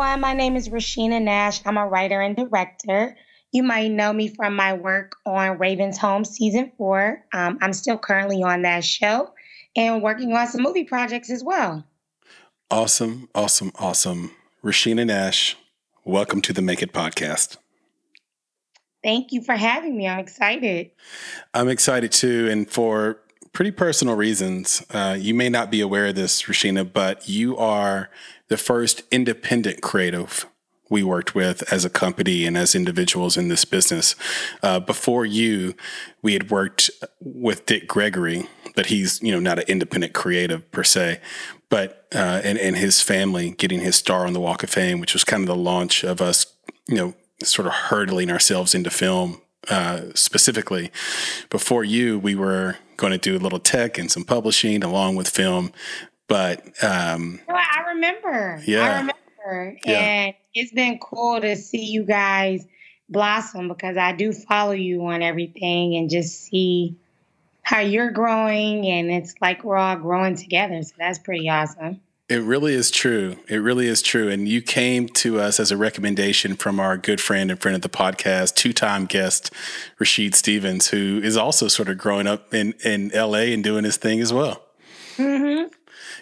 Everyone. My name is Rashina Nash. I'm a writer and director. You might know me from my work on Raven's Home season four. Um, I'm still currently on that show and working on some movie projects as well. Awesome, awesome, awesome. Rashina Nash, welcome to the Make It podcast. Thank you for having me. I'm excited. I'm excited too. And for pretty personal reasons, uh, you may not be aware of this, Rashina, but you are the first independent creative we worked with as a company and as individuals in this business. Uh, before you, we had worked with Dick Gregory, but he's you know not an independent creative per se, but uh, and and his family getting his star on the Walk of Fame, which was kind of the launch of us, you know, sort of hurdling ourselves into film. Uh, specifically, before you, we were going to do a little tech and some publishing along with film. But um, oh, I remember. Yeah. I remember. Yeah. And it's been cool to see you guys blossom because I do follow you on everything and just see how you're growing. And it's like we're all growing together. So that's pretty awesome. It really is true. It really is true. And you came to us as a recommendation from our good friend and friend of the podcast, two time guest, Rashid Stevens, who is also sort of growing up in, in LA and doing his thing as well. Mm-hmm.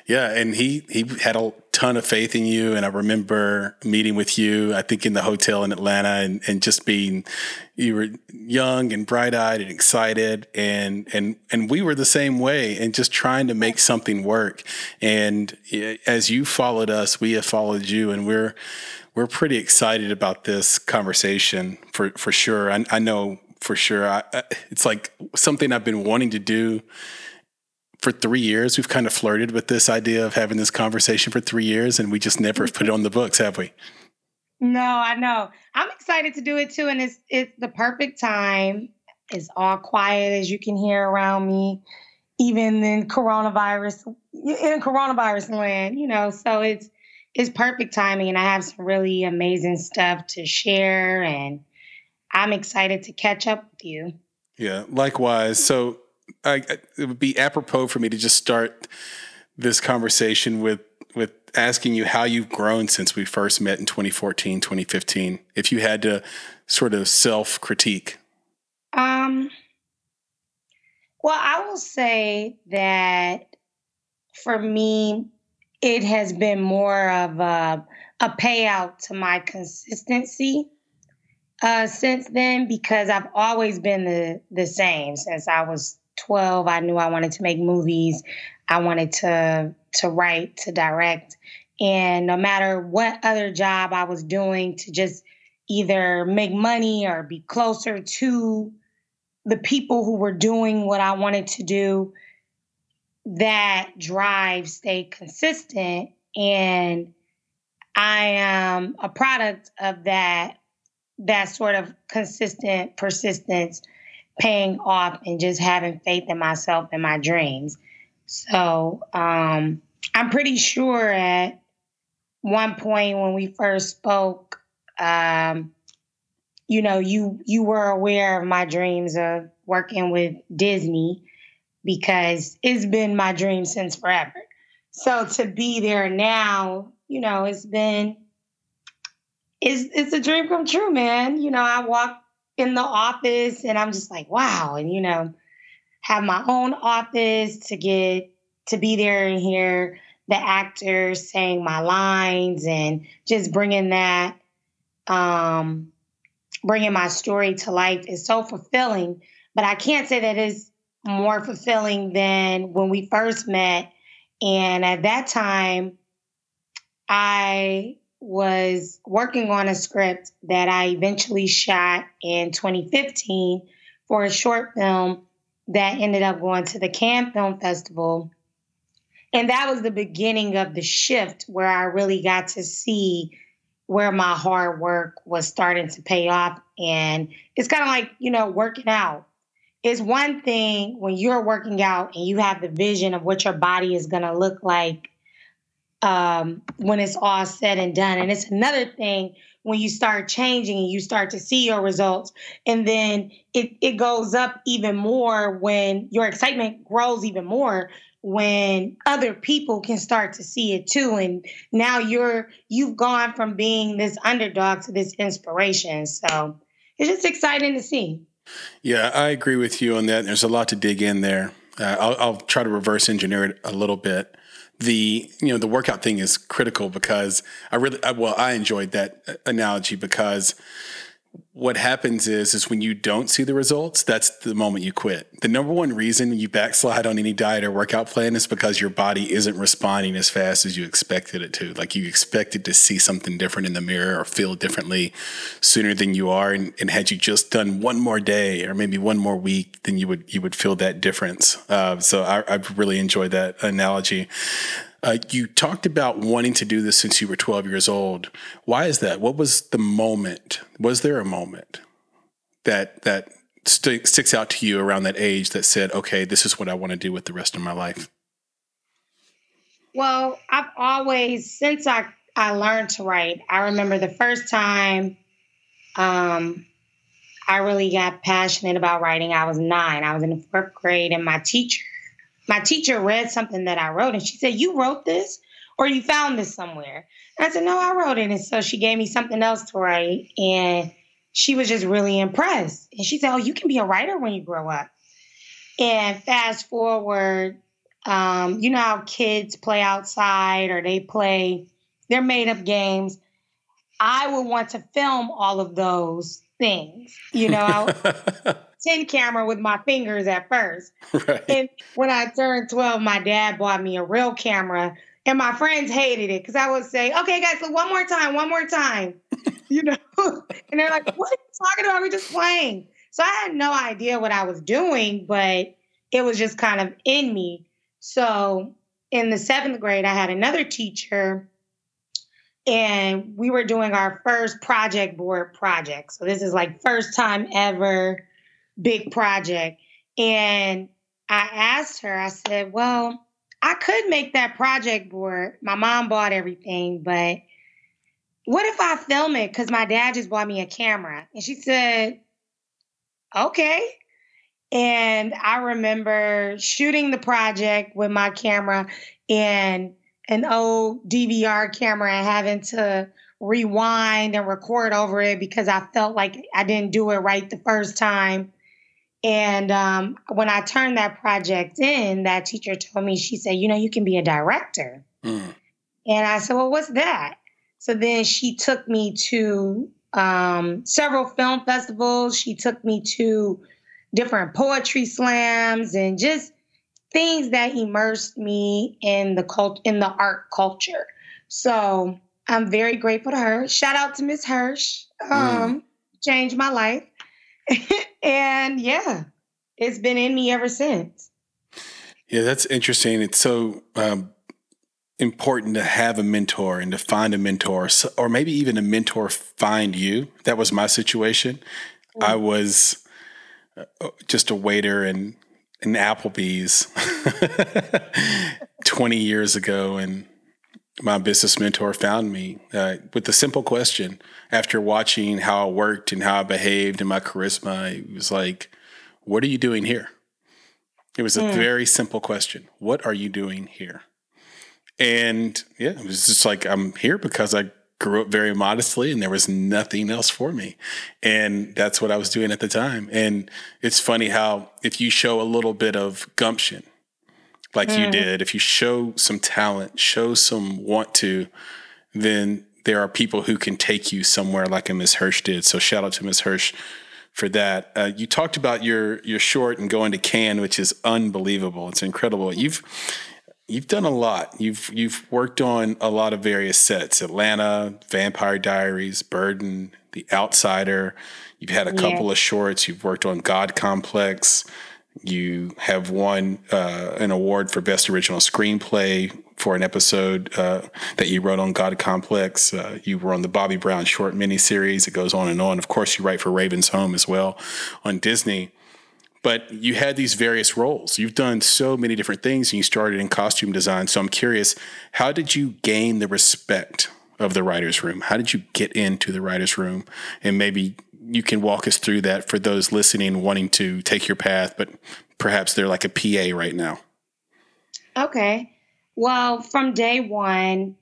Yeah, and he he had a ton of faith in you, and I remember meeting with you. I think in the hotel in Atlanta, and, and just being you were young and bright eyed and excited, and and and we were the same way, and just trying to make something work. And as you followed us, we have followed you, and we're we're pretty excited about this conversation for for sure. I, I know for sure. I, it's like something I've been wanting to do for three years. We've kind of flirted with this idea of having this conversation for three years, and we just never put it on the books, have we? No, I know. I'm excited to do it too, and it's it's the perfect time. It's all quiet as you can hear around me, even in coronavirus in coronavirus land, you know. So it's it's perfect timing, and I have some really amazing stuff to share, and I'm excited to catch up with you. Yeah, likewise. So I, it would be apropos for me to just start this conversation with with asking you how you've grown since we first met in 2014 2015 if you had to sort of self critique um well i will say that for me it has been more of a, a payout to my consistency uh, since then because I've always been the the same since I was 12, I knew I wanted to make movies. I wanted to to write, to direct. And no matter what other job I was doing to just either make money or be closer to the people who were doing what I wanted to do, that drive stayed consistent. And I am a product of that that sort of consistent persistence paying off and just having faith in myself and my dreams. So um, I'm pretty sure at one point when we first spoke, um, you know, you you were aware of my dreams of working with Disney because it's been my dream since forever. So to be there now, you know, it's been it's it's a dream come true, man. You know, I walk in the office and I'm just like, wow. And, you know, have my own office to get to be there and hear the actors saying my lines and just bringing that, um, bringing my story to life is so fulfilling. But I can't say that it's more fulfilling than when we first met. And at that time, I was working on a script that I eventually shot in 2015 for a short film that ended up going to the Cannes Film Festival. And that was the beginning of the shift where I really got to see where my hard work was starting to pay off. And it's kind of like, you know, working out. It's one thing when you're working out and you have the vision of what your body is going to look like um, when it's all said and done. And it's another thing when you start changing and you start to see your results. And then it, it goes up even more when your excitement grows even more when other people can start to see it too. And now you're you've gone from being this underdog to this inspiration. So it's just exciting to see. Yeah i agree with you on that. There's a lot to dig in there. Uh, I'll, I'll try to reverse engineer it a little bit the you know the workout thing is critical because I really well I enjoyed that analogy because what happens is is when you don't see the results that's the moment you quit. The number one reason you backslide on any diet or workout plan is because your body isn't responding as fast as you expected it to. Like you expected to see something different in the mirror or feel differently sooner than you are and, and had you just done one more day or maybe one more week then you would you would feel that difference. Uh, so I, i've really enjoyed that analogy uh, you talked about wanting to do this since you were 12 years old. Why is that? What was the moment? Was there a moment that that st- sticks out to you around that age that said, "Okay, this is what I want to do with the rest of my life"? Well, I've always since I I learned to write. I remember the first time um, I really got passionate about writing. I was nine. I was in the fourth grade, and my teacher my teacher read something that I wrote and she said, You wrote this or you found this somewhere? And I said, No, I wrote it. And so she gave me something else to write. And she was just really impressed. And she said, Oh, you can be a writer when you grow up. And fast forward, um, you know how kids play outside or they play their made up games. I would want to film all of those things. You know, 10 camera with my fingers at first. Right. And when I turned 12, my dad bought me a real camera. And my friends hated it because I would say, okay, guys, so one more time, one more time. you know? and they're like, what are you talking about? We're just playing. So I had no idea what I was doing, but it was just kind of in me. So in the seventh grade, I had another teacher and we were doing our first project board project. So this is like first time ever big project. And I asked her, I said, Well, I could make that project board. My mom bought everything, but what if I film it? Because my dad just bought me a camera. And she said, Okay. And I remember shooting the project with my camera and an old DVR camera and having to rewind and record over it because I felt like I didn't do it right the first time. And um, when I turned that project in, that teacher told me, she said, you know, you can be a director. Mm. And I said, well, what's that? So then she took me to um, several film festivals. She took me to different poetry slams and just things that immersed me in the cult in the art culture. So I'm very grateful to her. Shout out to Miss Hirsch. Mm. Um, mm. Changed my life. and yeah, it's been in me ever since. Yeah, that's interesting. It's so um, important to have a mentor and to find a mentor, or maybe even a mentor find you. That was my situation. Mm-hmm. I was uh, just a waiter in in Applebee's 20 years ago, and my business mentor found me uh, with the simple question after watching how I worked and how I behaved and my charisma. It was like, What are you doing here? It was a mm. very simple question. What are you doing here? And yeah, it was just like, I'm here because I grew up very modestly and there was nothing else for me. And that's what I was doing at the time. And it's funny how if you show a little bit of gumption, like mm. you did, if you show some talent, show some want to, then there are people who can take you somewhere like a Miss Hirsch did. So shout out to Miss Hirsch for that. Uh, you talked about your your short and going to Cannes, which is unbelievable. It's incredible. You've you've done a lot. You've you've worked on a lot of various sets: Atlanta, Vampire Diaries, Burden, The Outsider. You've had a couple yeah. of shorts. You've worked on God Complex You have won uh, an award for Best Original Screenplay for an episode uh, that you wrote on God Complex. Uh, you were on the Bobby Brown short miniseries. It goes on and on. Of course, you write for Raven's Home as well on Disney. But you had these various roles. You've done so many different things, and you started in costume design. So I'm curious, how did you gain the respect of the writer's room? How did you get into the writer's room? And maybe you can walk us through that for those listening wanting to take your path, but perhaps they're like a PA right now. Okay. Well, from day one,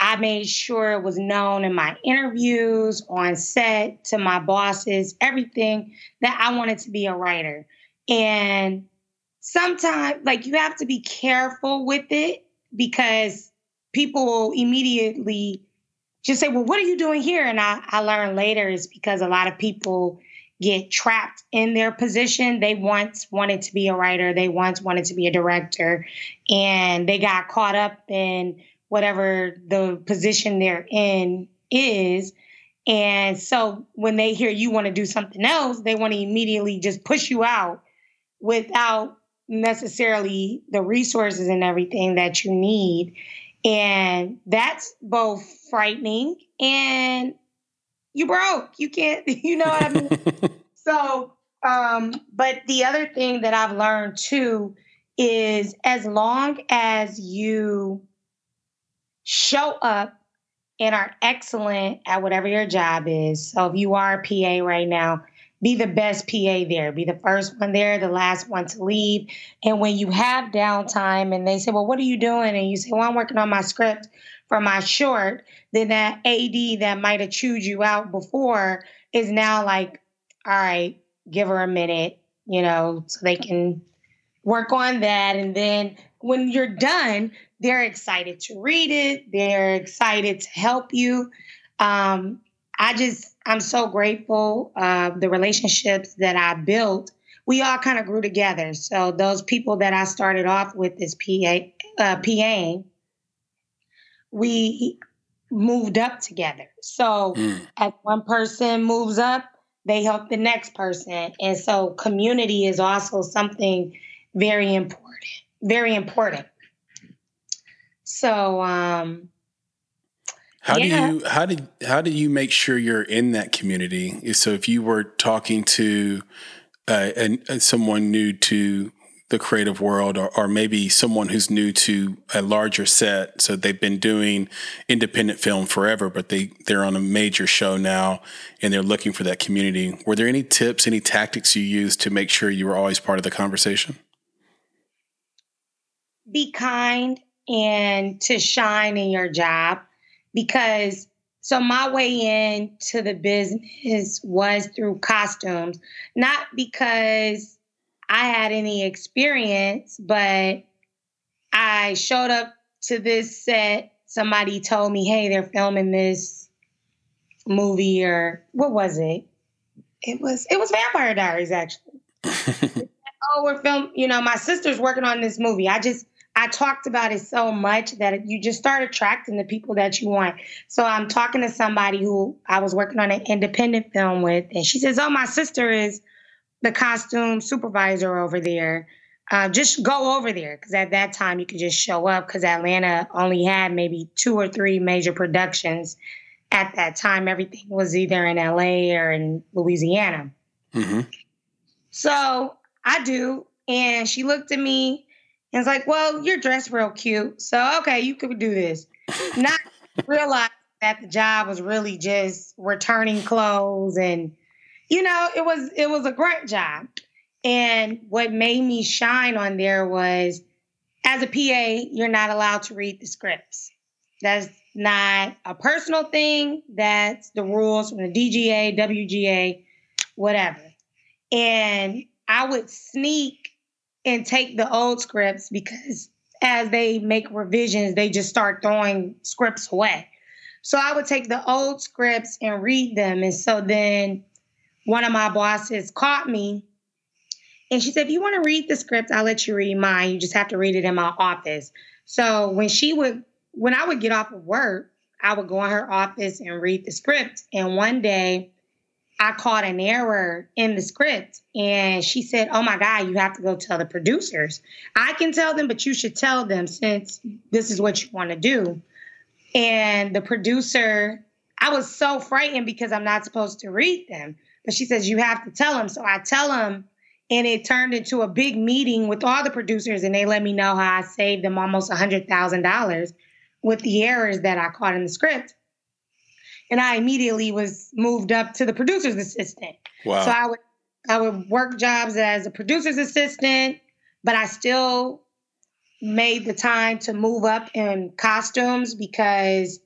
I made sure it was known in my interviews, on set, to my bosses, everything that I wanted to be a writer. And sometimes, like, you have to be careful with it because people immediately just say, Well, what are you doing here? And I, I learned later is because a lot of people get trapped in their position. They once wanted to be a writer, they once wanted to be a director, and they got caught up in whatever the position they're in is. And so when they hear you want to do something else, they want to immediately just push you out without necessarily the resources and everything that you need. And that's both frightening and you broke. You can't, you know what I mean? so, um, but the other thing that I've learned too is as long as you show up and are excellent at whatever your job is. So if you are a PA right now, be the best PA there. Be the first one there, the last one to leave. And when you have downtime and they say, Well, what are you doing? And you say, Well, I'm working on my script for my short, then that AD that might have chewed you out before is now like, All right, give her a minute, you know, so they can work on that. And then when you're done, they're excited to read it, they're excited to help you. Um, I just, I'm so grateful of the relationships that I built. We all kind of grew together. So those people that I started off with as PA, uh, PA, we moved up together. So mm. as one person moves up, they help the next person. And so community is also something very important. Very important. So um how yeah. do you how did how do you make sure you're in that community? So if you were talking to uh, and, someone new to the creative world, or, or maybe someone who's new to a larger set, so they've been doing independent film forever, but they they're on a major show now, and they're looking for that community. Were there any tips, any tactics you used to make sure you were always part of the conversation? Be kind and to shine in your job because so my way into the business was through costumes, not because I had any experience, but I showed up to this set. Somebody told me, "Hey, they're filming this movie, or what was it? It was it was Vampire Diaries, actually." oh, we're film. You know, my sister's working on this movie. I just I talked about it so much that you just start attracting the people that you want. So I'm talking to somebody who I was working on an independent film with, and she says, "Oh, my sister is the costume supervisor over there. Uh, just go over there because at that time you could just show up because Atlanta only had maybe two or three major productions at that time. Everything was either in LA or in Louisiana. Mm-hmm. So I do, and she looked at me and it's like, well, you're dressed real cute. So, okay, you could do this. Not realize that the job was really just returning clothes and you know, it was it was a great job. And what made me shine on there was as a PA, you're not allowed to read the scripts. That's not a personal thing. That's the rules from the DGA, WGA, whatever. And I would sneak and take the old scripts because as they make revisions, they just start throwing scripts away. So I would take the old scripts and read them. And so then one of my bosses caught me and she said, if you want to read the script, I'll let you read mine. You just have to read it in my office. So when she would, when I would get off of work, I would go in her office and read the script. And one day I caught an error in the script and she said, Oh my God, you have to go tell the producers. I can tell them, but you should tell them since this is what you want to do. And the producer, I was so frightened because I'm not supposed to read them. But she says, You have to tell them. So I tell them, and it turned into a big meeting with all the producers, and they let me know how I saved them almost $100,000 with the errors that I caught in the script and I immediately was moved up to the producer's assistant. Wow. So I would I would work jobs as a producer's assistant, but I still made the time to move up in costumes because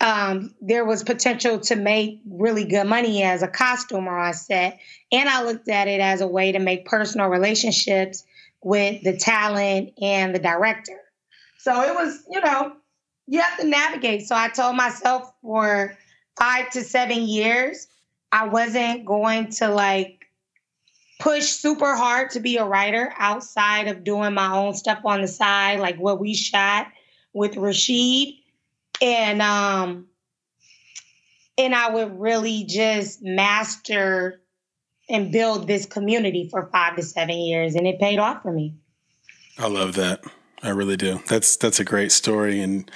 um, there was potential to make really good money as a costumer on set. And I looked at it as a way to make personal relationships with the talent and the director. So it was, you know, you have to navigate. So I told myself for five to seven years, I wasn't going to like push super hard to be a writer outside of doing my own stuff on the side, like what we shot with Rashid. And um and I would really just master and build this community for five to seven years and it paid off for me. I love that. I really do. That's that's a great story, and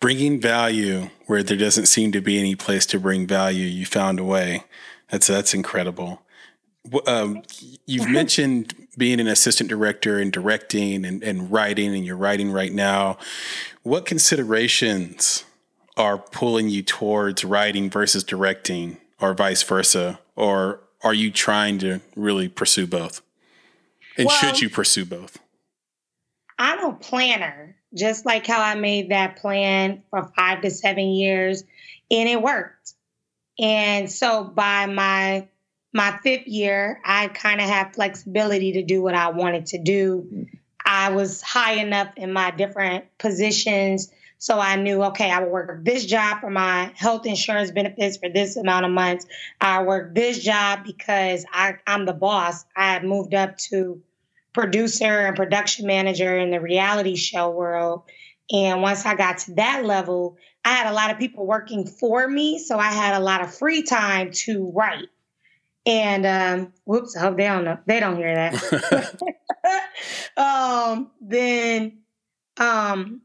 bringing value where there doesn't seem to be any place to bring value. You found a way. That's that's incredible. Um, you've mentioned being an assistant director and directing and, and writing, and you're writing right now. What considerations are pulling you towards writing versus directing, or vice versa? Or are you trying to really pursue both? And well, should you pursue both? I'm a planner, just like how I made that plan for five to seven years, and it worked. And so by my my fifth year, I kind of have flexibility to do what I wanted to do. I was high enough in my different positions. So I knew, okay, I will work this job for my health insurance benefits for this amount of months. I work this job because I, I'm the boss. I had moved up to producer and production manager in the reality show world. And once I got to that level, I had a lot of people working for me. So I had a lot of free time to write. And um, whoops, I hope they don't know. They don't hear that. um, then um,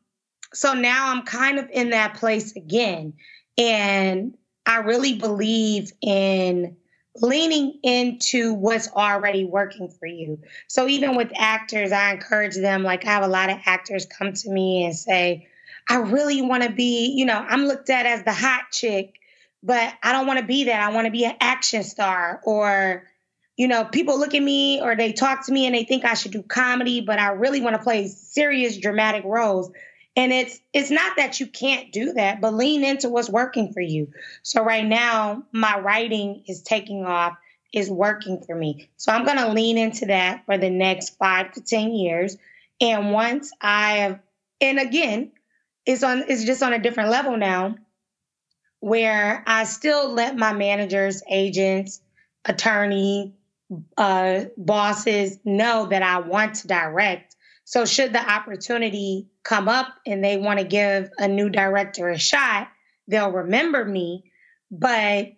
so now I'm kind of in that place again. And I really believe in leaning into what's already working for you. So even with actors, I encourage them, like I have a lot of actors come to me and say, I really want to be, you know, I'm looked at as the hot chick, but I don't want to be that. I want to be an action star or you know, people look at me or they talk to me and they think I should do comedy, but I really want to play serious dramatic roles. And it's it's not that you can't do that, but lean into what's working for you. So right now, my writing is taking off, is working for me. So I'm going to lean into that for the next 5 to 10 years. And once I have and again, it's on it's just on a different level now where I still let my managers, agents, attorney, uh, bosses know that I want to direct so, should the opportunity come up and they want to give a new director a shot, they'll remember me. But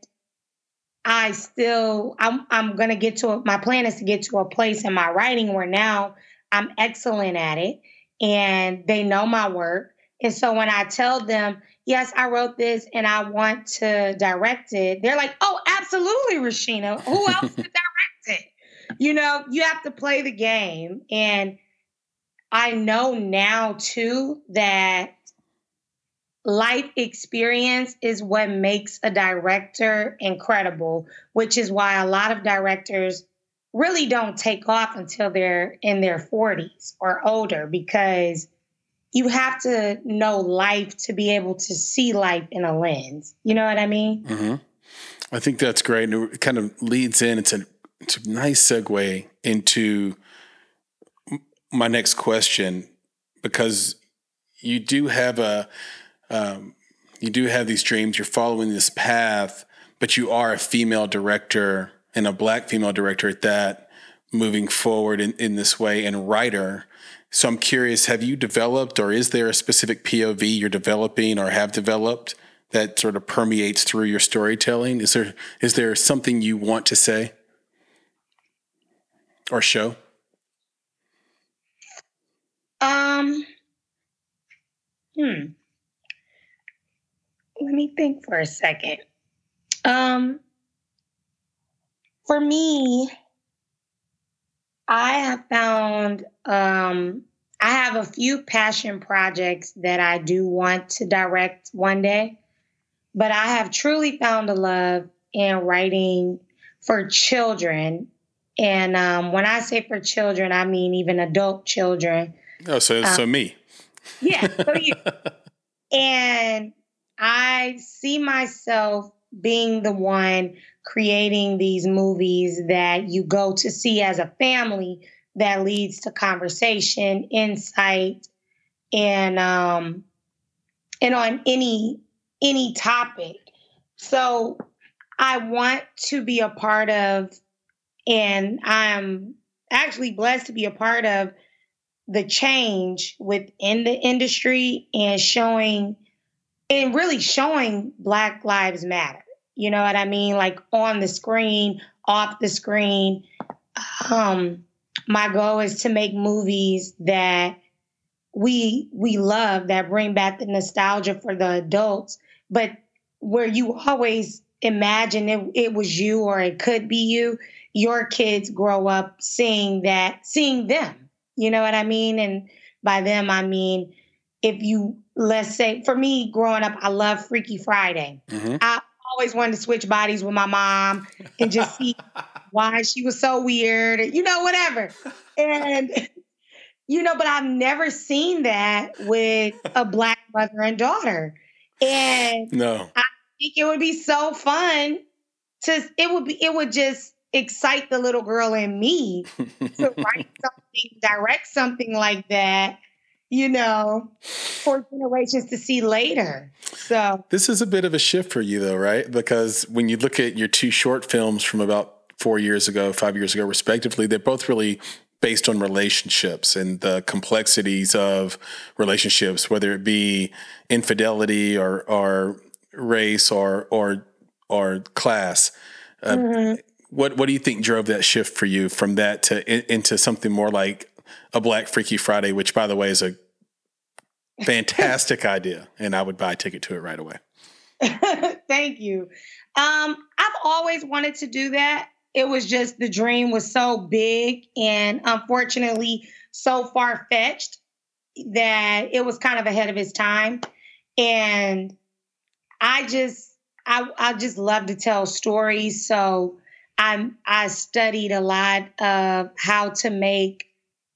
I still, I'm, I'm going to get to a, my plan is to get to a place in my writing where now I'm excellent at it and they know my work. And so when I tell them, yes, I wrote this and I want to direct it, they're like, oh, absolutely, Rashina. Who else could direct it? You know, you have to play the game. And I know now too that life experience is what makes a director incredible, which is why a lot of directors really don't take off until they're in their 40s or older because you have to know life to be able to see life in a lens. You know what I mean? Mm-hmm. I think that's great. And it kind of leads in, it's a, it's a nice segue into my next question because you do have a um, you do have these dreams. You're following this path, but you are a female director and a black female director at that, moving forward in, in this way and writer. So I'm curious, have you developed or is there a specific POV you're developing or have developed that sort of permeates through your storytelling? Is there is there something you want to say or show? Um. Hmm. Let me think for a second. Um. For me, I have found um, I have a few passion projects that I do want to direct one day, but I have truly found a love in writing for children. And um, when I say for children, I mean even adult children. Oh, so um, so me. Yeah, so you. and I see myself being the one creating these movies that you go to see as a family that leads to conversation, insight, and um, and on any any topic. So I want to be a part of, and I'm actually blessed to be a part of the change within the industry and showing and really showing Black Lives Matter. You know what I mean? Like on the screen, off the screen. Um, my goal is to make movies that we we love that bring back the nostalgia for the adults, but where you always imagine it, it was you or it could be you, your kids grow up seeing that, seeing them. You know what I mean? And by them, I mean if you let's say for me growing up, I love Freaky Friday. Mm-hmm. I always wanted to switch bodies with my mom and just see why she was so weird, you know, whatever. And, you know, but I've never seen that with a black mother and daughter. And no, I think it would be so fun to, it would be, it would just excite the little girl in me to write something, direct something like that you know, for generations to see later. So this is a bit of a shift for you, though, right? Because when you look at your two short films from about four years ago, five years ago, respectively, they're both really based on relationships and the complexities of relationships, whether it be infidelity or or race or or or class. Uh, mm-hmm. What what do you think drove that shift for you from that to in, into something more like a Black Freaky Friday, which, by the way, is a fantastic idea, and I would buy a ticket to it right away. Thank you. Um, I've always wanted to do that. It was just the dream was so big and unfortunately so far fetched that it was kind of ahead of its time. And I just I I just love to tell stories. So I I studied a lot of how to make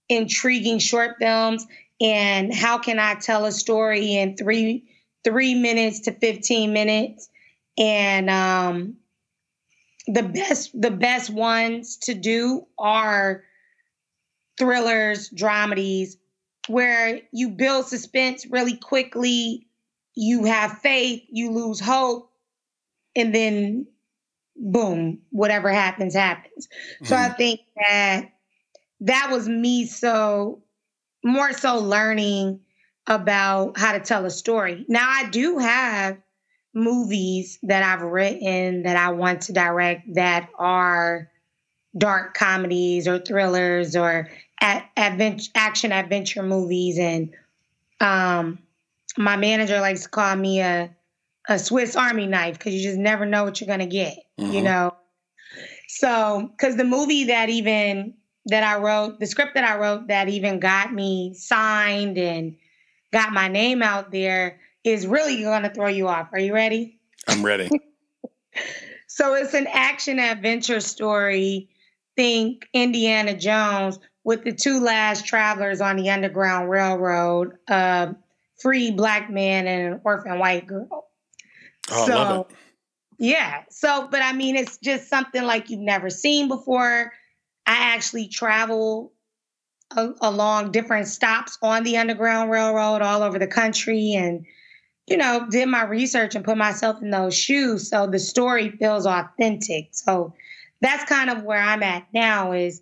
intriguing short films and how can I tell a story in three three minutes to 15 minutes. And um, the best the best ones to do are thrillers dramedies where you build suspense really quickly you have faith you lose hope and then boom whatever happens happens mm. so i mm-hmm. think that that was me so more so learning about how to tell a story. Now I do have movies that I've written that I want to direct that are dark comedies or thrillers or adventure, action adventure movies and um, my manager likes to call me a a Swiss Army knife because you just never know what you're gonna get, mm-hmm. you know. So, because the movie that even that I wrote, the script that I wrote that even got me signed and got my name out there is really going to throw you off. Are you ready? I'm ready. so it's an action adventure story. Think Indiana Jones with the two last travelers on the Underground Railroad, a free black man and an orphan white girl. Oh, so, love it. Yeah. So, but I mean, it's just something like you've never seen before. I actually travel along different stops on the Underground Railroad all over the country and, you know, did my research and put myself in those shoes. So the story feels authentic. So that's kind of where I'm at now is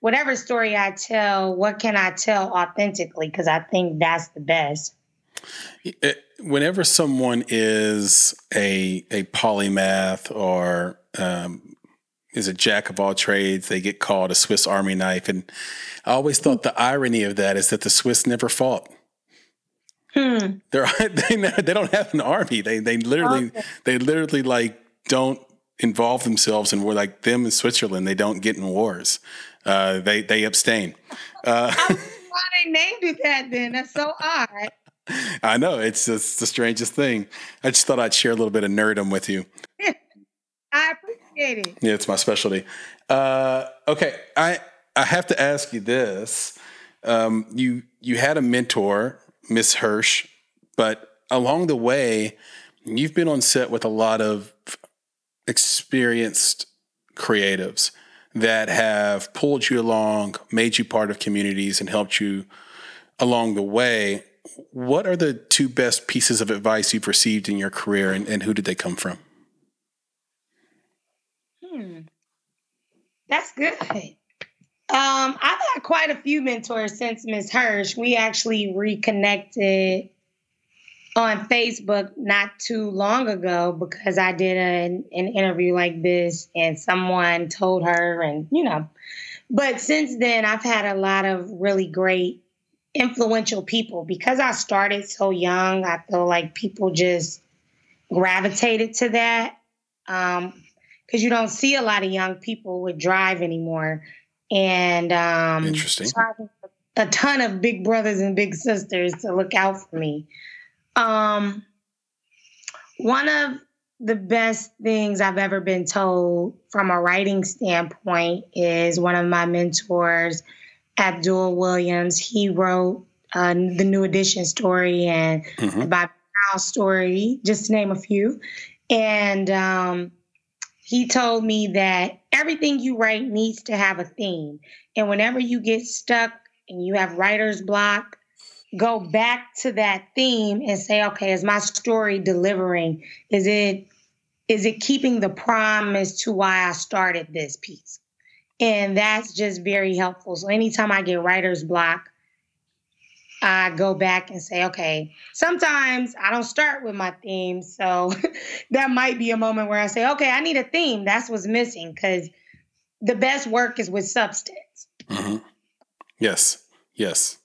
whatever story I tell, what can I tell authentically? Because I think that's the best. Whenever someone is a a polymath or um, is a jack of all trades, they get called a Swiss Army knife. And I always thought the irony of that is that the Swiss never fought. Hmm. They're, they they don't have an army. They they literally okay. they literally like don't involve themselves in war like them in Switzerland. They don't get in wars. Uh, they they abstain. Uh, why they named it that then? That's so odd. I know it's just the strangest thing. I just thought I'd share a little bit of nerdum with you. I appreciate it. Yeah, it's my specialty. Uh, okay, I I have to ask you this. Um, you you had a mentor, Miss Hirsch, but along the way, you've been on set with a lot of experienced creatives that have pulled you along, made you part of communities, and helped you along the way what are the two best pieces of advice you've received in your career and, and who did they come from? Hmm. That's good. Um, I've had quite a few mentors since Miss Hirsch. We actually reconnected on Facebook not too long ago because I did an, an interview like this and someone told her, and you know. But since then, I've had a lot of really great influential people. Because I started so young, I feel like people just gravitated to that. Um, because you don't see a lot of young people with drive anymore. And um, interesting. A ton of big brothers and big sisters to look out for me. Um, one of the best things I've ever been told from a writing standpoint is one of my mentors Abdul Williams. He wrote uh, the New Edition story and mm-hmm. the Bobby Brown story, just to name a few. And um, he told me that everything you write needs to have a theme. And whenever you get stuck and you have writer's block, go back to that theme and say, okay, is my story delivering? Is it is it keeping the promise to why I started this piece? And that's just very helpful. So anytime I get writer's block, I go back and say, okay, sometimes I don't start with my theme. So that might be a moment where I say, okay, I need a theme. That's what's missing because the best work is with substance. Mm-hmm. Yes. Yes.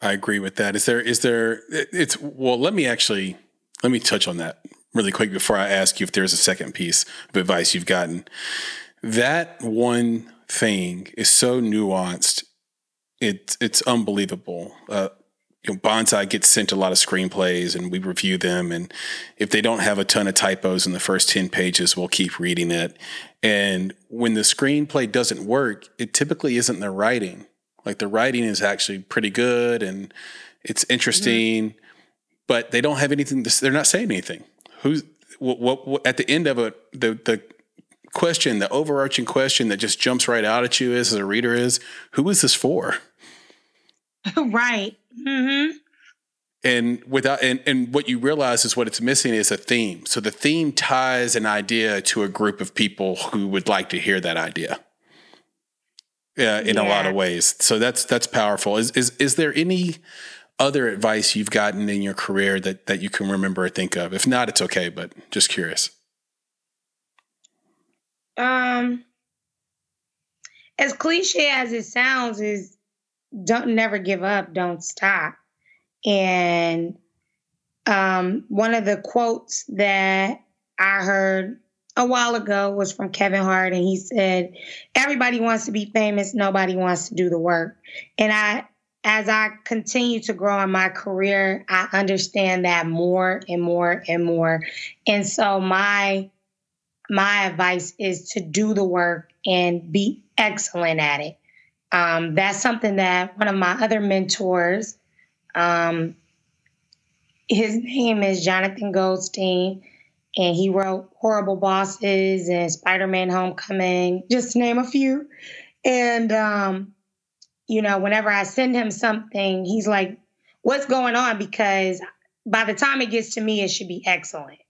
I agree with that. Is there, is there, it's, well, let me actually, let me touch on that really quick before I ask you if there's a second piece of advice you've gotten. That one thing is so nuanced. It, it's unbelievable. Uh, you know, Bonsai gets sent a lot of screenplays and we review them. And if they don't have a ton of typos in the first 10 pages, we'll keep reading it. And when the screenplay doesn't work, it typically isn't the writing. Like the writing is actually pretty good and it's interesting, mm-hmm. but they don't have anything, to, they're not saying anything. Who's, what, what, what, at the end of it, the, the question, the overarching question that just jumps right out at you is, as a reader is, who is this for? right. Mm-hmm. And without and, and what you realize is what it's missing is a theme. So the theme ties an idea to a group of people who would like to hear that idea. Uh, in yeah. a lot of ways. So that's that's powerful. Is is is there any other advice you've gotten in your career that that you can remember or think of? If not, it's okay, but just curious. Um, as cliche as it sounds, is don't never give up, don't stop. And um, one of the quotes that I heard a while ago was from Kevin Hart, and he said, "Everybody wants to be famous, nobody wants to do the work." And I, as I continue to grow in my career, I understand that more and more and more. And so my my advice is to do the work and be excellent at it. Um, that's something that one of my other mentors, um, his name is Jonathan Goldstein, and he wrote Horrible Bosses and Spider Man Homecoming, just to name a few. And, um, you know, whenever I send him something, he's like, What's going on? Because by the time it gets to me, it should be excellent.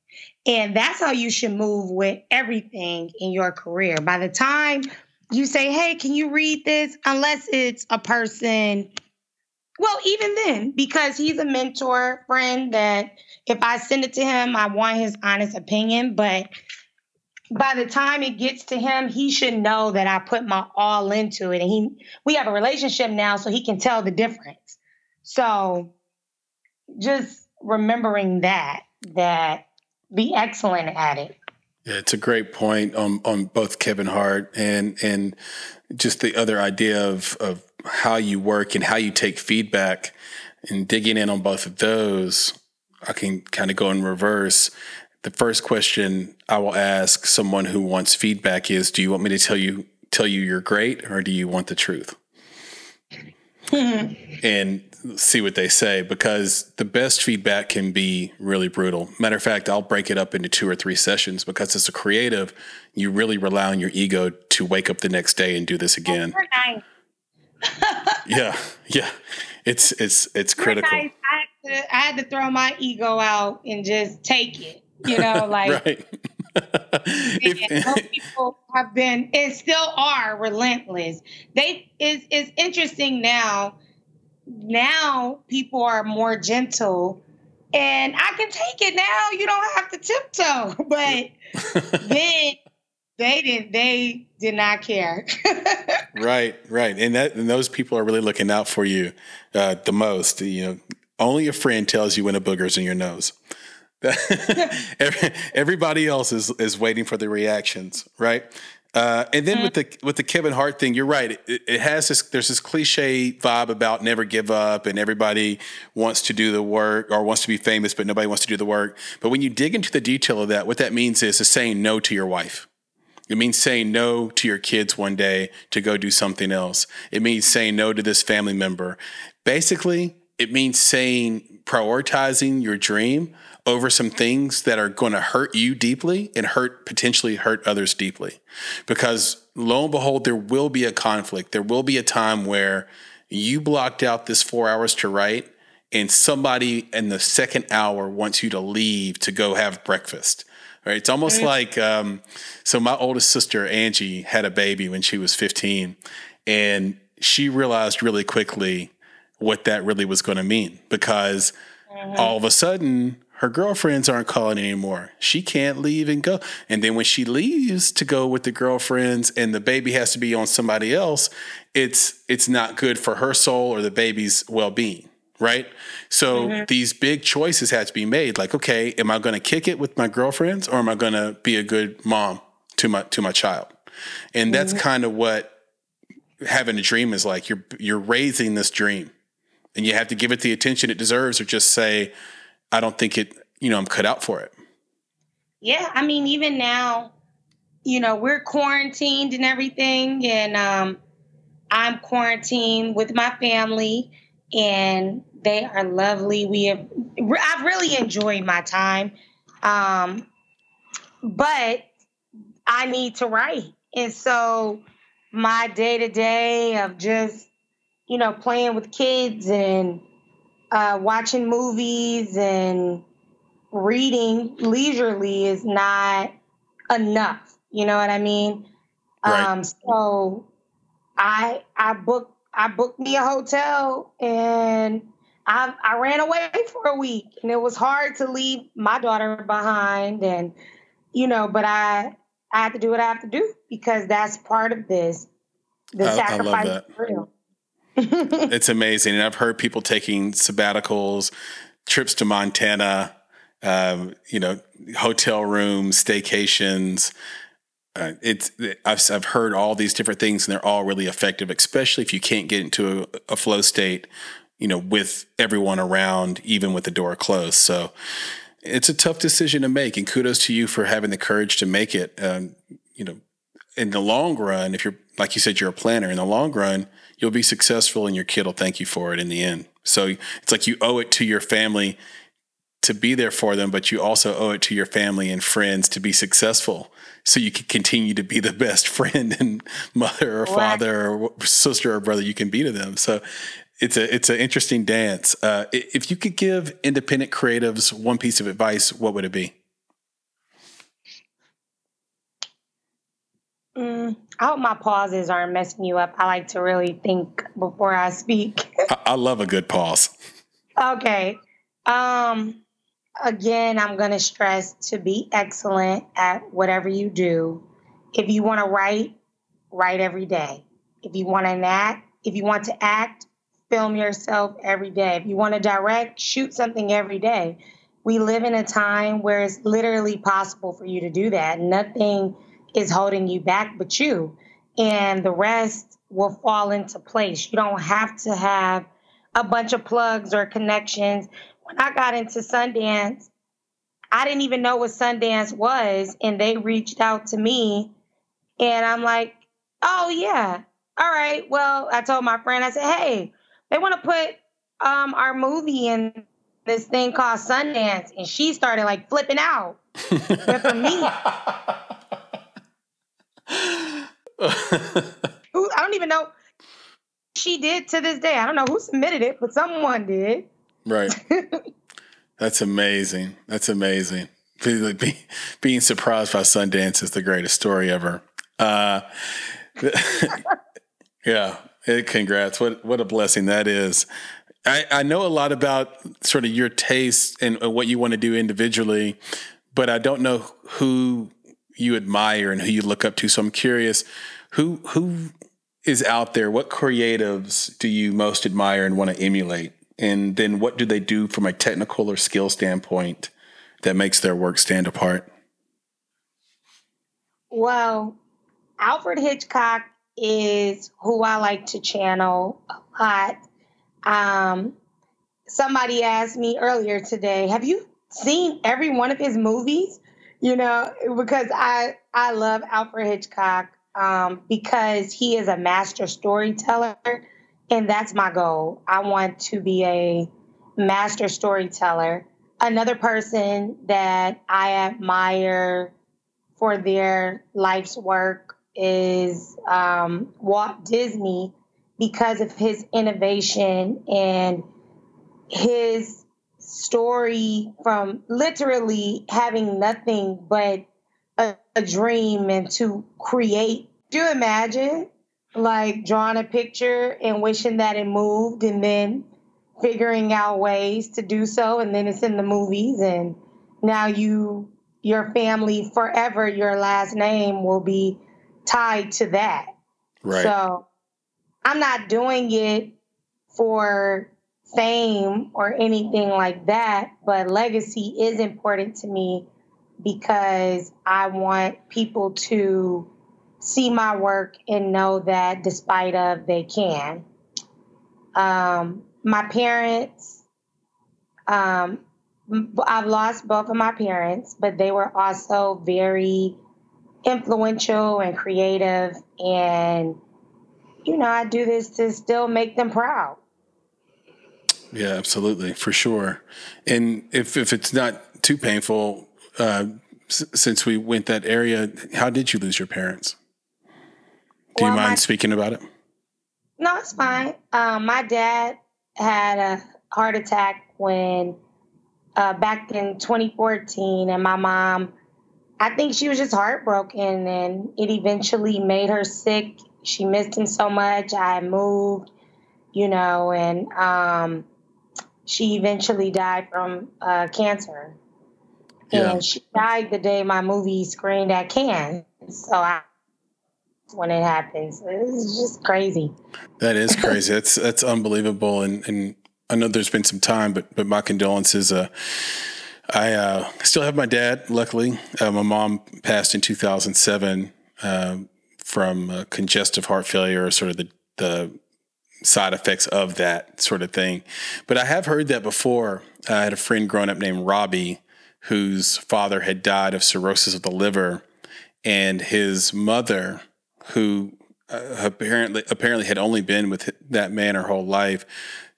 And that's how you should move with everything in your career. By the time you say, hey, can you read this? Unless it's a person well, even then, because he's a mentor friend that if I send it to him, I want his honest opinion. But by the time it gets to him, he should know that I put my all into it. And he we have a relationship now, so he can tell the difference. So just remembering that, that be excellent at it. Yeah, it's a great point on on both Kevin Hart and and just the other idea of of how you work and how you take feedback and digging in on both of those. I can kind of go in reverse. The first question I will ask someone who wants feedback is, "Do you want me to tell you tell you you're great, or do you want the truth?" and see what they say because the best feedback can be really brutal. Matter of fact, I'll break it up into two or three sessions because as a creative, you really rely on your ego to wake up the next day and do this again. yeah, yeah, it's it's it's critical. Nice. I, had to, I had to throw my ego out and just take it. You know, like right. if, people have been and still are relentless. They is is interesting now now people are more gentle and I can take it now. You don't have to tiptoe. But then they didn't they did not care. right, right. And that and those people are really looking out for you uh, the most. You know, only a friend tells you when a booger's in your nose. Everybody else is is waiting for the reactions, right? Uh, and then mm-hmm. with the with the Kevin Hart thing, you're right. It, it, has this. There's this cliche vibe about never give up, and everybody wants to do the work or wants to be famous, but nobody wants to do the work. But when you dig into the detail of that, what that means is, is saying no to your wife. It means saying no to your kids one day to go do something else. It means saying no to this family member. Basically, it means saying prioritizing your dream over some things that are going to hurt you deeply and hurt potentially hurt others deeply. Because lo and behold, there will be a conflict. There will be a time where you blocked out this four hours to write, and somebody in the second hour wants you to leave to go have breakfast. Right? It's almost mm-hmm. like um, so. My oldest sister Angie had a baby when she was 15, and she realized really quickly what that really was going to mean because mm-hmm. all of a sudden her girlfriends aren't calling anymore. She can't leave and go. And then when she leaves to go with the girlfriends and the baby has to be on somebody else, it's it's not good for her soul or the baby's well-being, right? So mm-hmm. these big choices had to be made like, okay, am I going to kick it with my girlfriends or am I going to be a good mom to my to my child? And that's mm-hmm. kind of what having a dream is like. You're you're raising this dream and you have to give it the attention it deserves or just say I don't think it, you know, I'm cut out for it. Yeah, I mean, even now, you know, we're quarantined and everything, and um, I'm quarantined with my family, and they are lovely. We have, I've really enjoyed my time, um, but I need to write, and so my day to day of just, you know, playing with kids and uh, watching movies and reading leisurely is not enough. You know what I mean? Right. Um, so I I booked I booked me a hotel and I I ran away for a week and it was hard to leave my daughter behind and you know, but I I have to do what I have to do because that's part of this. The I, sacrifice I is real. it's amazing. And I've heard people taking sabbaticals, trips to Montana, um, you know, hotel rooms, staycations. Uh, it's I've, I've heard all these different things, and they're all really effective, especially if you can't get into a, a flow state, you know, with everyone around, even with the door closed. So it's a tough decision to make, and kudos to you for having the courage to make it. Um, you know, in the long run, if you're like you said, you're a planner. In the long run, you'll be successful and your kid will thank you for it in the end. So it's like you owe it to your family to be there for them, but you also owe it to your family and friends to be successful so you can continue to be the best friend and mother or father or sister or brother you can be to them. So it's a it's an interesting dance. Uh, if you could give independent creatives one piece of advice, what would it be? Mm Mm, I hope my pauses aren't messing you up. I like to really think before I speak. I, I love a good pause. Okay. Um again, I'm going to stress to be excellent at whatever you do. If you want to write, write every day. If you want to act, if you want to act, film yourself every day. If you want to direct, shoot something every day. We live in a time where it's literally possible for you to do that. Nothing is holding you back but you. And the rest will fall into place. You don't have to have a bunch of plugs or connections. When I got into Sundance, I didn't even know what Sundance was. And they reached out to me. And I'm like, oh, yeah. All right. Well, I told my friend, I said, hey, they want to put um, our movie in this thing called Sundance. And she started like flipping out. but for me, who I don't even know she did to this day. I don't know who submitted it, but someone did. Right. That's amazing. That's amazing. being surprised by Sundance is the greatest story ever. Uh, yeah. Congrats. What what a blessing that is. I, I know a lot about sort of your taste and what you want to do individually, but I don't know who you admire and who you look up to. So I'm curious, who who is out there? What creatives do you most admire and want to emulate? And then what do they do from a technical or skill standpoint that makes their work stand apart? Well, Alfred Hitchcock is who I like to channel a lot. Um, somebody asked me earlier today, have you seen every one of his movies? You know, because I I love Alfred Hitchcock um, because he is a master storyteller, and that's my goal. I want to be a master storyteller. Another person that I admire for their life's work is um, Walt Disney because of his innovation and his story from literally having nothing but a, a dream and to create. Do you imagine like drawing a picture and wishing that it moved and then figuring out ways to do so and then it's in the movies and now you your family forever your last name will be tied to that. Right. So I'm not doing it for fame or anything like that, but legacy is important to me because I want people to see my work and know that despite of they can. Um, my parents, um, I've lost both of my parents, but they were also very influential and creative. And, you know, I do this to still make them proud. Yeah, absolutely, for sure. And if, if it's not too painful, uh, s- since we went that area, how did you lose your parents? Do well, you mind my, speaking about it? No, it's fine. Um, my dad had a heart attack when uh, back in 2014, and my mom, I think she was just heartbroken, and it eventually made her sick. She missed him so much. I moved, you know, and um, she eventually died from uh, cancer. Yeah. And she died the day my movie screened at Cannes. So I when it happens. It's just crazy. That is crazy. that's that's unbelievable. And and I know there's been some time, but but my condolences. Uh, I uh, still have my dad. Luckily, uh, my mom passed in 2007 um, from congestive heart failure, or sort of the the side effects of that sort of thing. But I have heard that before. I had a friend growing up named Robbie, whose father had died of cirrhosis of the liver, and his mother who uh, apparently apparently had only been with that man her whole life,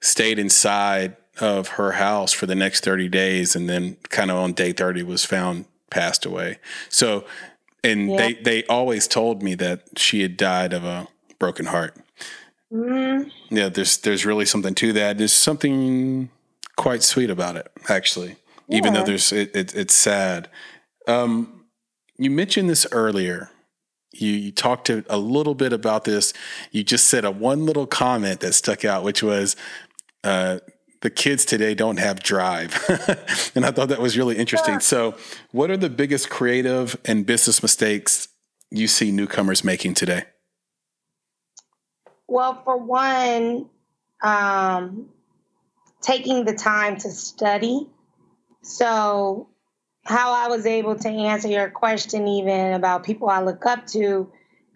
stayed inside of her house for the next 30 days and then kind of on day 30 was found passed away. So and yeah. they they always told me that she had died of a broken heart. Mm. Yeah, there's there's really something to that. There's something quite sweet about it, actually. Yeah. Even though there's it, it, it's sad. Um, you mentioned this earlier you, you talked to a little bit about this. You just said a one little comment that stuck out, which was uh, the kids today don't have drive. and I thought that was really interesting. So, what are the biggest creative and business mistakes you see newcomers making today? Well, for one, um, taking the time to study. So, how I was able to answer your question, even about people I look up to,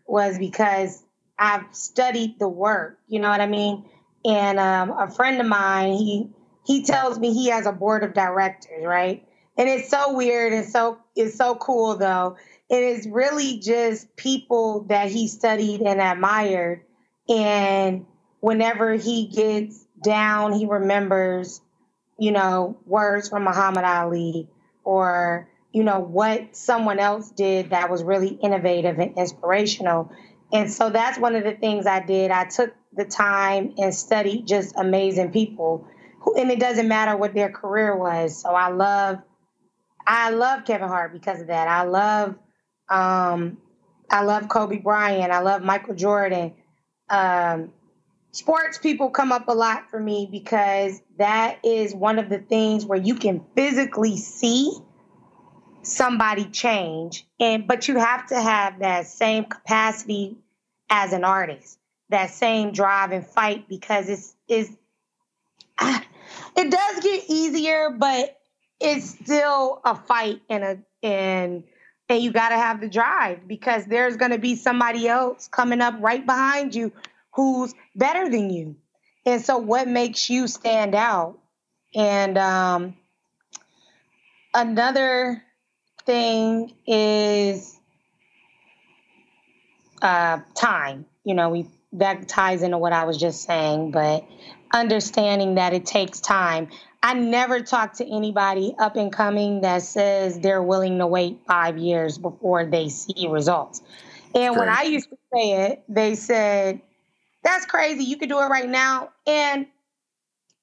was because I've studied the work. You know what I mean? And um, a friend of mine, he he tells me he has a board of directors, right? And it's so weird and so it's so cool though. It is really just people that he studied and admired. And whenever he gets down, he remembers, you know, words from Muhammad Ali or, you know, what someone else did that was really innovative and inspirational. And so that's one of the things I did. I took the time and studied just amazing people. Who, and it doesn't matter what their career was. So I love, I love Kevin Hart because of that. I love, um, I love Kobe Bryant. I love Michael Jordan. Um, sports people come up a lot for me because that is one of the things where you can physically see somebody change and but you have to have that same capacity as an artist that same drive and fight because it's is it does get easier but it's still a fight and a and and you got to have the drive because there's going to be somebody else coming up right behind you who's better than you. And so, what makes you stand out? And um, another thing is uh, time. You know, we that ties into what I was just saying, but understanding that it takes time. I never talk to anybody up and coming that says they're willing to wait five years before they see results. And Great. when I used to say it, they said, that's crazy. You could do it right now. And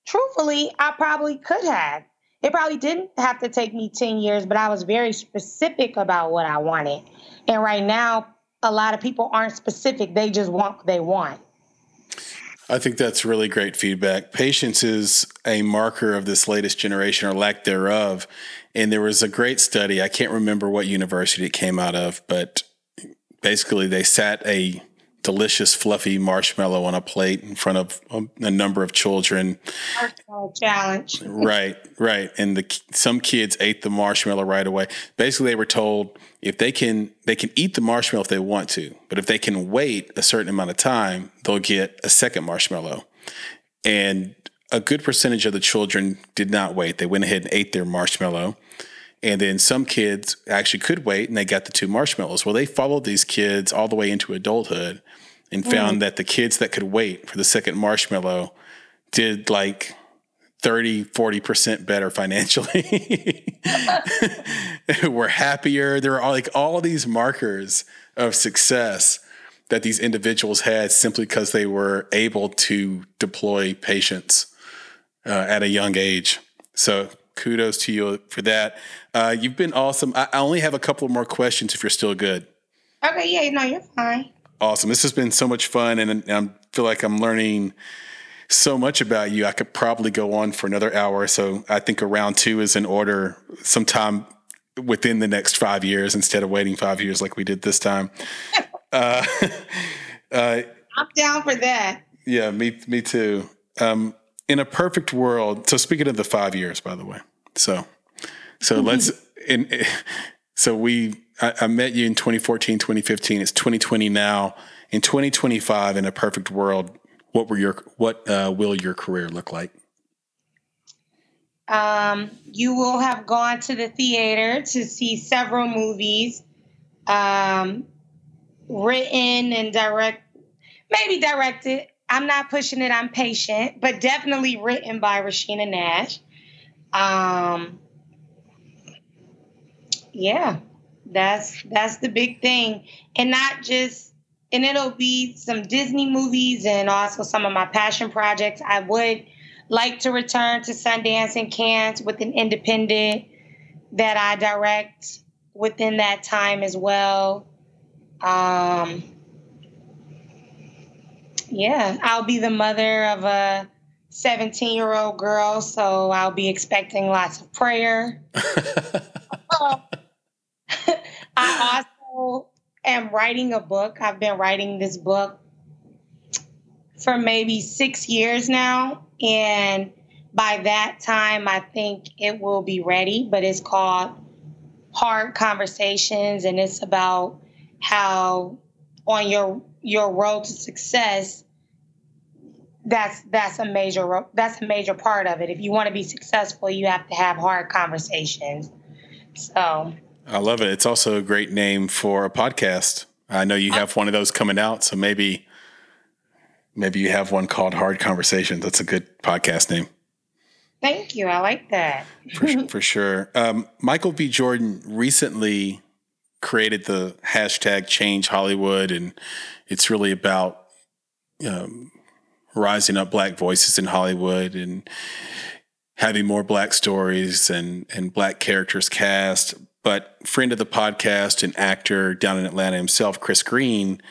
truthfully, I probably could have. It probably didn't have to take me 10 years, but I was very specific about what I wanted. And right now, a lot of people aren't specific. They just want what they want. I think that's really great feedback. Patience is a marker of this latest generation or lack thereof. And there was a great study. I can't remember what university it came out of, but basically they sat a delicious, fluffy marshmallow on a plate in front of um, a, number of children. Marshmallow challenge. right, right. And the some kids ate the marshmallow right away. Basically, they were told if they can they can eat the marshmallow if they want to, but if they can wait a certain amount of time, they'll get a second marshmallow. And a good percentage of the children did not wait. They went ahead and ate their marshmallow. And then some kids actually could wait and they got the two marshmallows. Well, they followed these kids all the way into adulthood and mm. found that the kids that could wait for the second marshmallow did like 30, 40% better financially. We're happier. There are all, like all these markers of success that these individuals had simply because they were able to deploy patience uh, at a young age. So kudos to you for that. Uh, you've been awesome. I, I only have a couple more questions if you're still good. Okay, yeah, no, you're fine. Awesome. This has been so much fun, and, and I feel like I'm learning so much about you. I could probably go on for another hour. So I think a round two is in order sometime within the next five years instead of waiting five years like we did this time. uh, uh, I'm down for that. Yeah, me, me too. Um, in a perfect world, so speaking of the five years, by the way, so so let's in so we I, I, met you in 2014, 2015. It's 2020 now. In 2025, in a perfect world, what were your what uh, will your career look like? Um, you will have gone to the theater to see several movies, um, written and direct, maybe directed I'm not pushing it. I'm patient, but definitely written by Rasheena Nash. Um, yeah, that's that's the big thing, and not just. And it'll be some Disney movies and also some of my passion projects. I would like to return to Sundance and Cannes with an independent that I direct within that time as well. Um, yeah, I'll be the mother of a 17 year old girl, so I'll be expecting lots of prayer. I also am writing a book. I've been writing this book for maybe six years now. And by that time, I think it will be ready, but it's called Hard Conversations. And it's about how on your your road to success that's that's a major that's a major part of it if you want to be successful you have to have hard conversations so i love it. It's also a great name for a podcast. I know you have one of those coming out so maybe maybe you have one called hard conversations. That's a good podcast name. Thank you. I like that. For, for sure. Um, michael b. Jordan recently created the hashtag change Hollywood, and it's really about um, rising up black voices in Hollywood and having more black stories and and black characters cast. But friend of the podcast and actor down in Atlanta himself, Chris Green,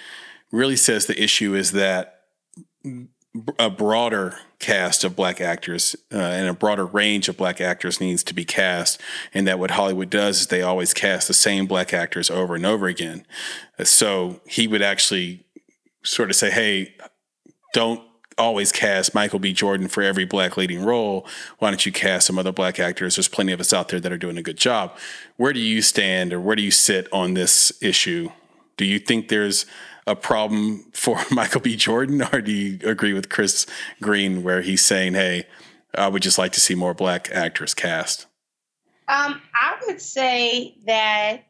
really says the issue is that a broader cast of black actors uh, and a broader range of black actors needs to be cast. And that what Hollywood does is they always cast the same black actors over and over again. So he would actually sort of say, hey, don't always cast Michael B. Jordan for every black leading role. Why don't you cast some other black actors? There's plenty of us out there that are doing a good job. Where do you stand or where do you sit on this issue? Do you think there's a problem for Michael B. Jordan, or do you agree with Chris Green where he's saying, "Hey, I would just like to see more black actors cast"? Um, I would say that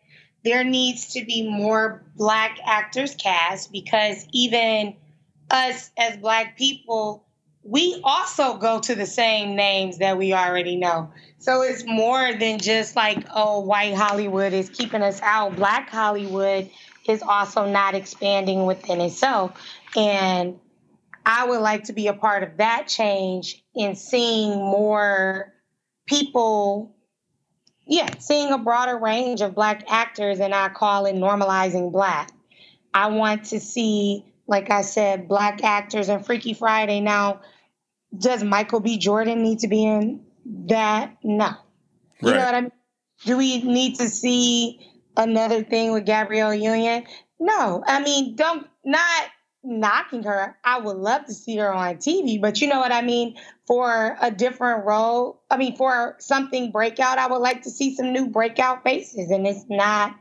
there needs to be more black actors cast because even us as black people, we also go to the same names that we already know. So it's more than just like, oh, white Hollywood is keeping us out. Black Hollywood is also not expanding within itself. And I would like to be a part of that change in seeing more people, yeah, seeing a broader range of Black actors, and I call it normalizing Black. I want to see, like I said, Black actors and Freaky Friday. Now, does Michael B. Jordan need to be in that? No. You right. know what I mean? Do we need to see another thing with Gabrielle Union. No, I mean, don't not knocking her. I would love to see her on TV, but you know what I mean? For a different role, I mean, for something breakout, I would like to see some new breakout faces. And it's not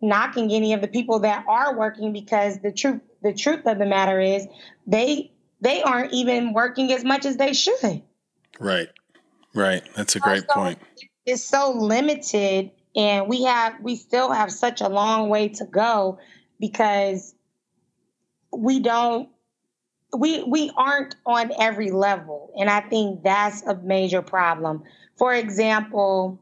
knocking any of the people that are working because the truth the truth of the matter is they they aren't even working as much as they should. Right. Right. That's a great also, point. It's so limited and we have we still have such a long way to go because we don't we we aren't on every level and i think that's a major problem for example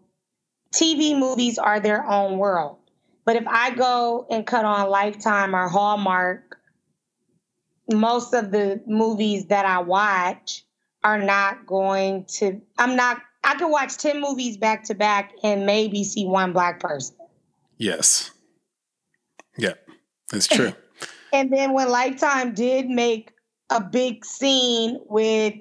tv movies are their own world but if i go and cut on lifetime or hallmark most of the movies that i watch are not going to i'm not I could watch 10 movies back to back and maybe see one black person. Yes. Yeah, that's true. and then when Lifetime did make a big scene with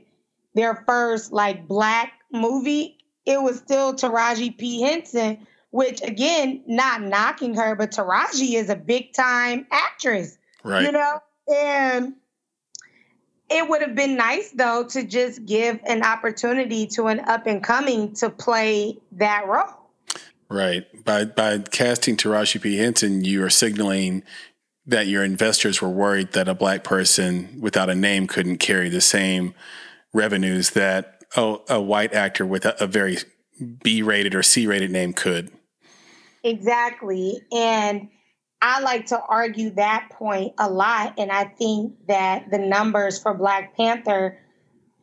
their first like black movie, it was still Taraji P. Henson, which again, not knocking her, but Taraji is a big time actress. Right. You know? And it would have been nice though to just give an opportunity to an up and coming to play that role. Right. By by casting Taraji P. Henson, you are signaling that your investors were worried that a black person without a name couldn't carry the same revenues that a, a white actor with a, a very B rated or C rated name could. Exactly. And I like to argue that point a lot. And I think that the numbers for Black Panther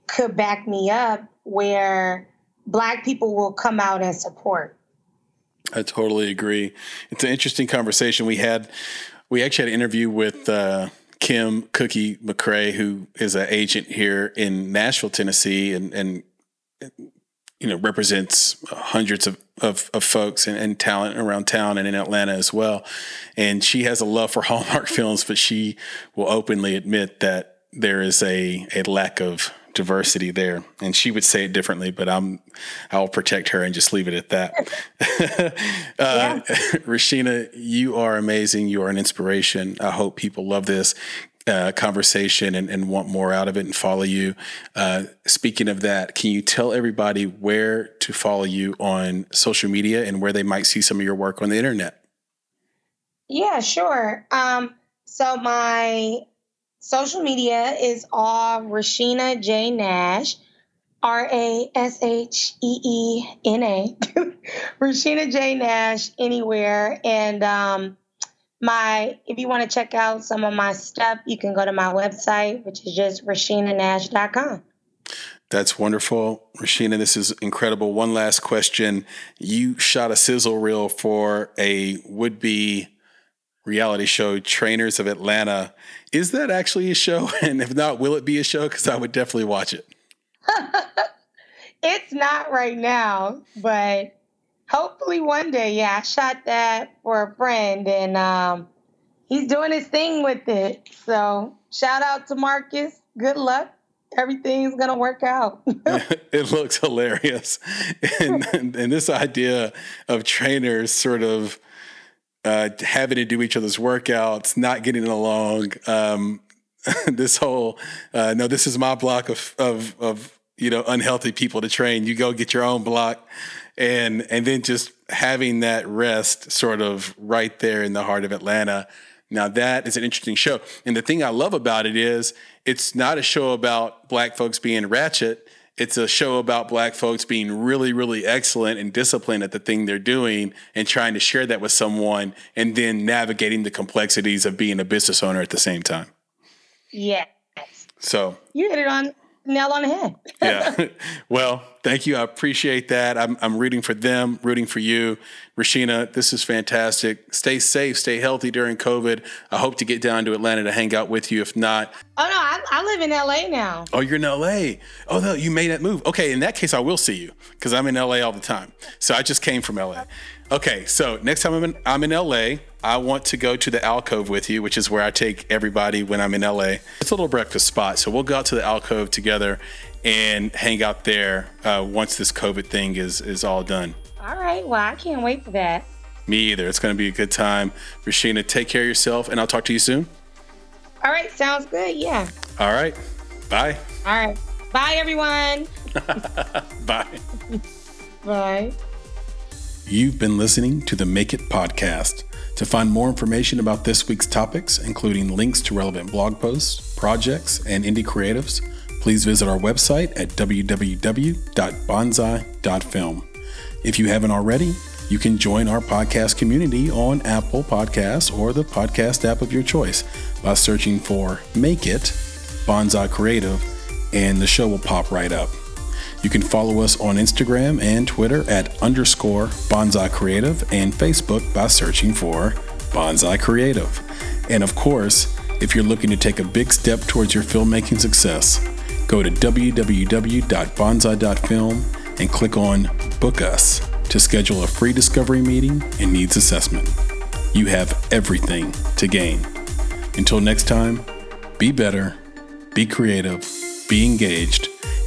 could back me up where Black people will come out and support. I totally agree. It's an interesting conversation we had. We actually had an interview with uh, Kim Cookie McCrae, who is an agent here in Nashville, Tennessee, and, and you know represents hundreds of, of, of folks and, and, talent around town and in Atlanta as well. And she has a love for Hallmark films, but she will openly admit that there is a, a lack of diversity there. And she would say it differently, but I'm I'll protect her and just leave it at that. uh, Rasheena, you are amazing. You are an inspiration. I hope people love this conversation and, and, want more out of it and follow you. Uh, speaking of that, can you tell everybody where to follow you on social media and where they might see some of your work on the internet? Yeah, sure. Um, so my social media is all Rasheena J Nash, R A S H E E N A, Rasheena J Nash anywhere. And um, my if you want to check out some of my stuff, you can go to my website, which is just rasheenanash.com. That's wonderful. Rasheena, this is incredible. One last question. You shot a sizzle reel for a would be reality show, Trainers of Atlanta. Is that actually a show? And if not, will it be a show? Because I would definitely watch it. it's not right now, but hopefully one day. Yeah, I shot that for a friend, and um, he's doing his thing with it. So shout out to Marcus. Good luck. Everything's gonna work out. it looks hilarious, and, and this idea of trainers sort of uh, having to do each other's workouts, not getting along. Um, this whole uh, no, this is my block of of of you know unhealthy people to train. You go get your own block and and then just having that rest sort of right there in the heart of Atlanta. Now that is an interesting show. And the thing I love about it is it's not a show about black folks being ratchet. It's a show about black folks being really, really excellent and disciplined at the thing they're doing and trying to share that with someone and then navigating the complexities of being a business owner at the same time. Yes. So you hit it on nail on the head. yeah. Well, thank you. I appreciate that. I'm, I'm rooting for them, rooting for you. Rasheena, this is fantastic. Stay safe, stay healthy during COVID. I hope to get down to Atlanta to hang out with you. If not, oh no, I, I live in LA now. Oh, you're in LA. Oh no, you made that move. Okay, in that case, I will see you because I'm in LA all the time. So I just came from LA. Okay, so next time I'm in, I'm in LA, I want to go to the alcove with you, which is where I take everybody when I'm in LA. It's a little breakfast spot, so we'll go out to the alcove together and hang out there uh, once this COVID thing is is all done. All right. Well, I can't wait for that. Me either. It's going to be a good time. Rasheena, take care of yourself, and I'll talk to you soon. All right. Sounds good. Yeah. All right. Bye. All right. Bye, everyone. Bye. Bye. You've been listening to the Make It podcast. To find more information about this week's topics, including links to relevant blog posts, projects, and indie creatives, please visit our website at www.bonsai.film. If you haven't already, you can join our podcast community on Apple Podcasts or the podcast app of your choice by searching for Make It Bonsai Creative, and the show will pop right up. You can follow us on Instagram and Twitter at underscore Bonsai Creative and Facebook by searching for Bonsai Creative. And of course, if you're looking to take a big step towards your filmmaking success, go to www.bonsai.film and click on Book Us to schedule a free discovery meeting and needs assessment. You have everything to gain. Until next time, be better, be creative, be engaged,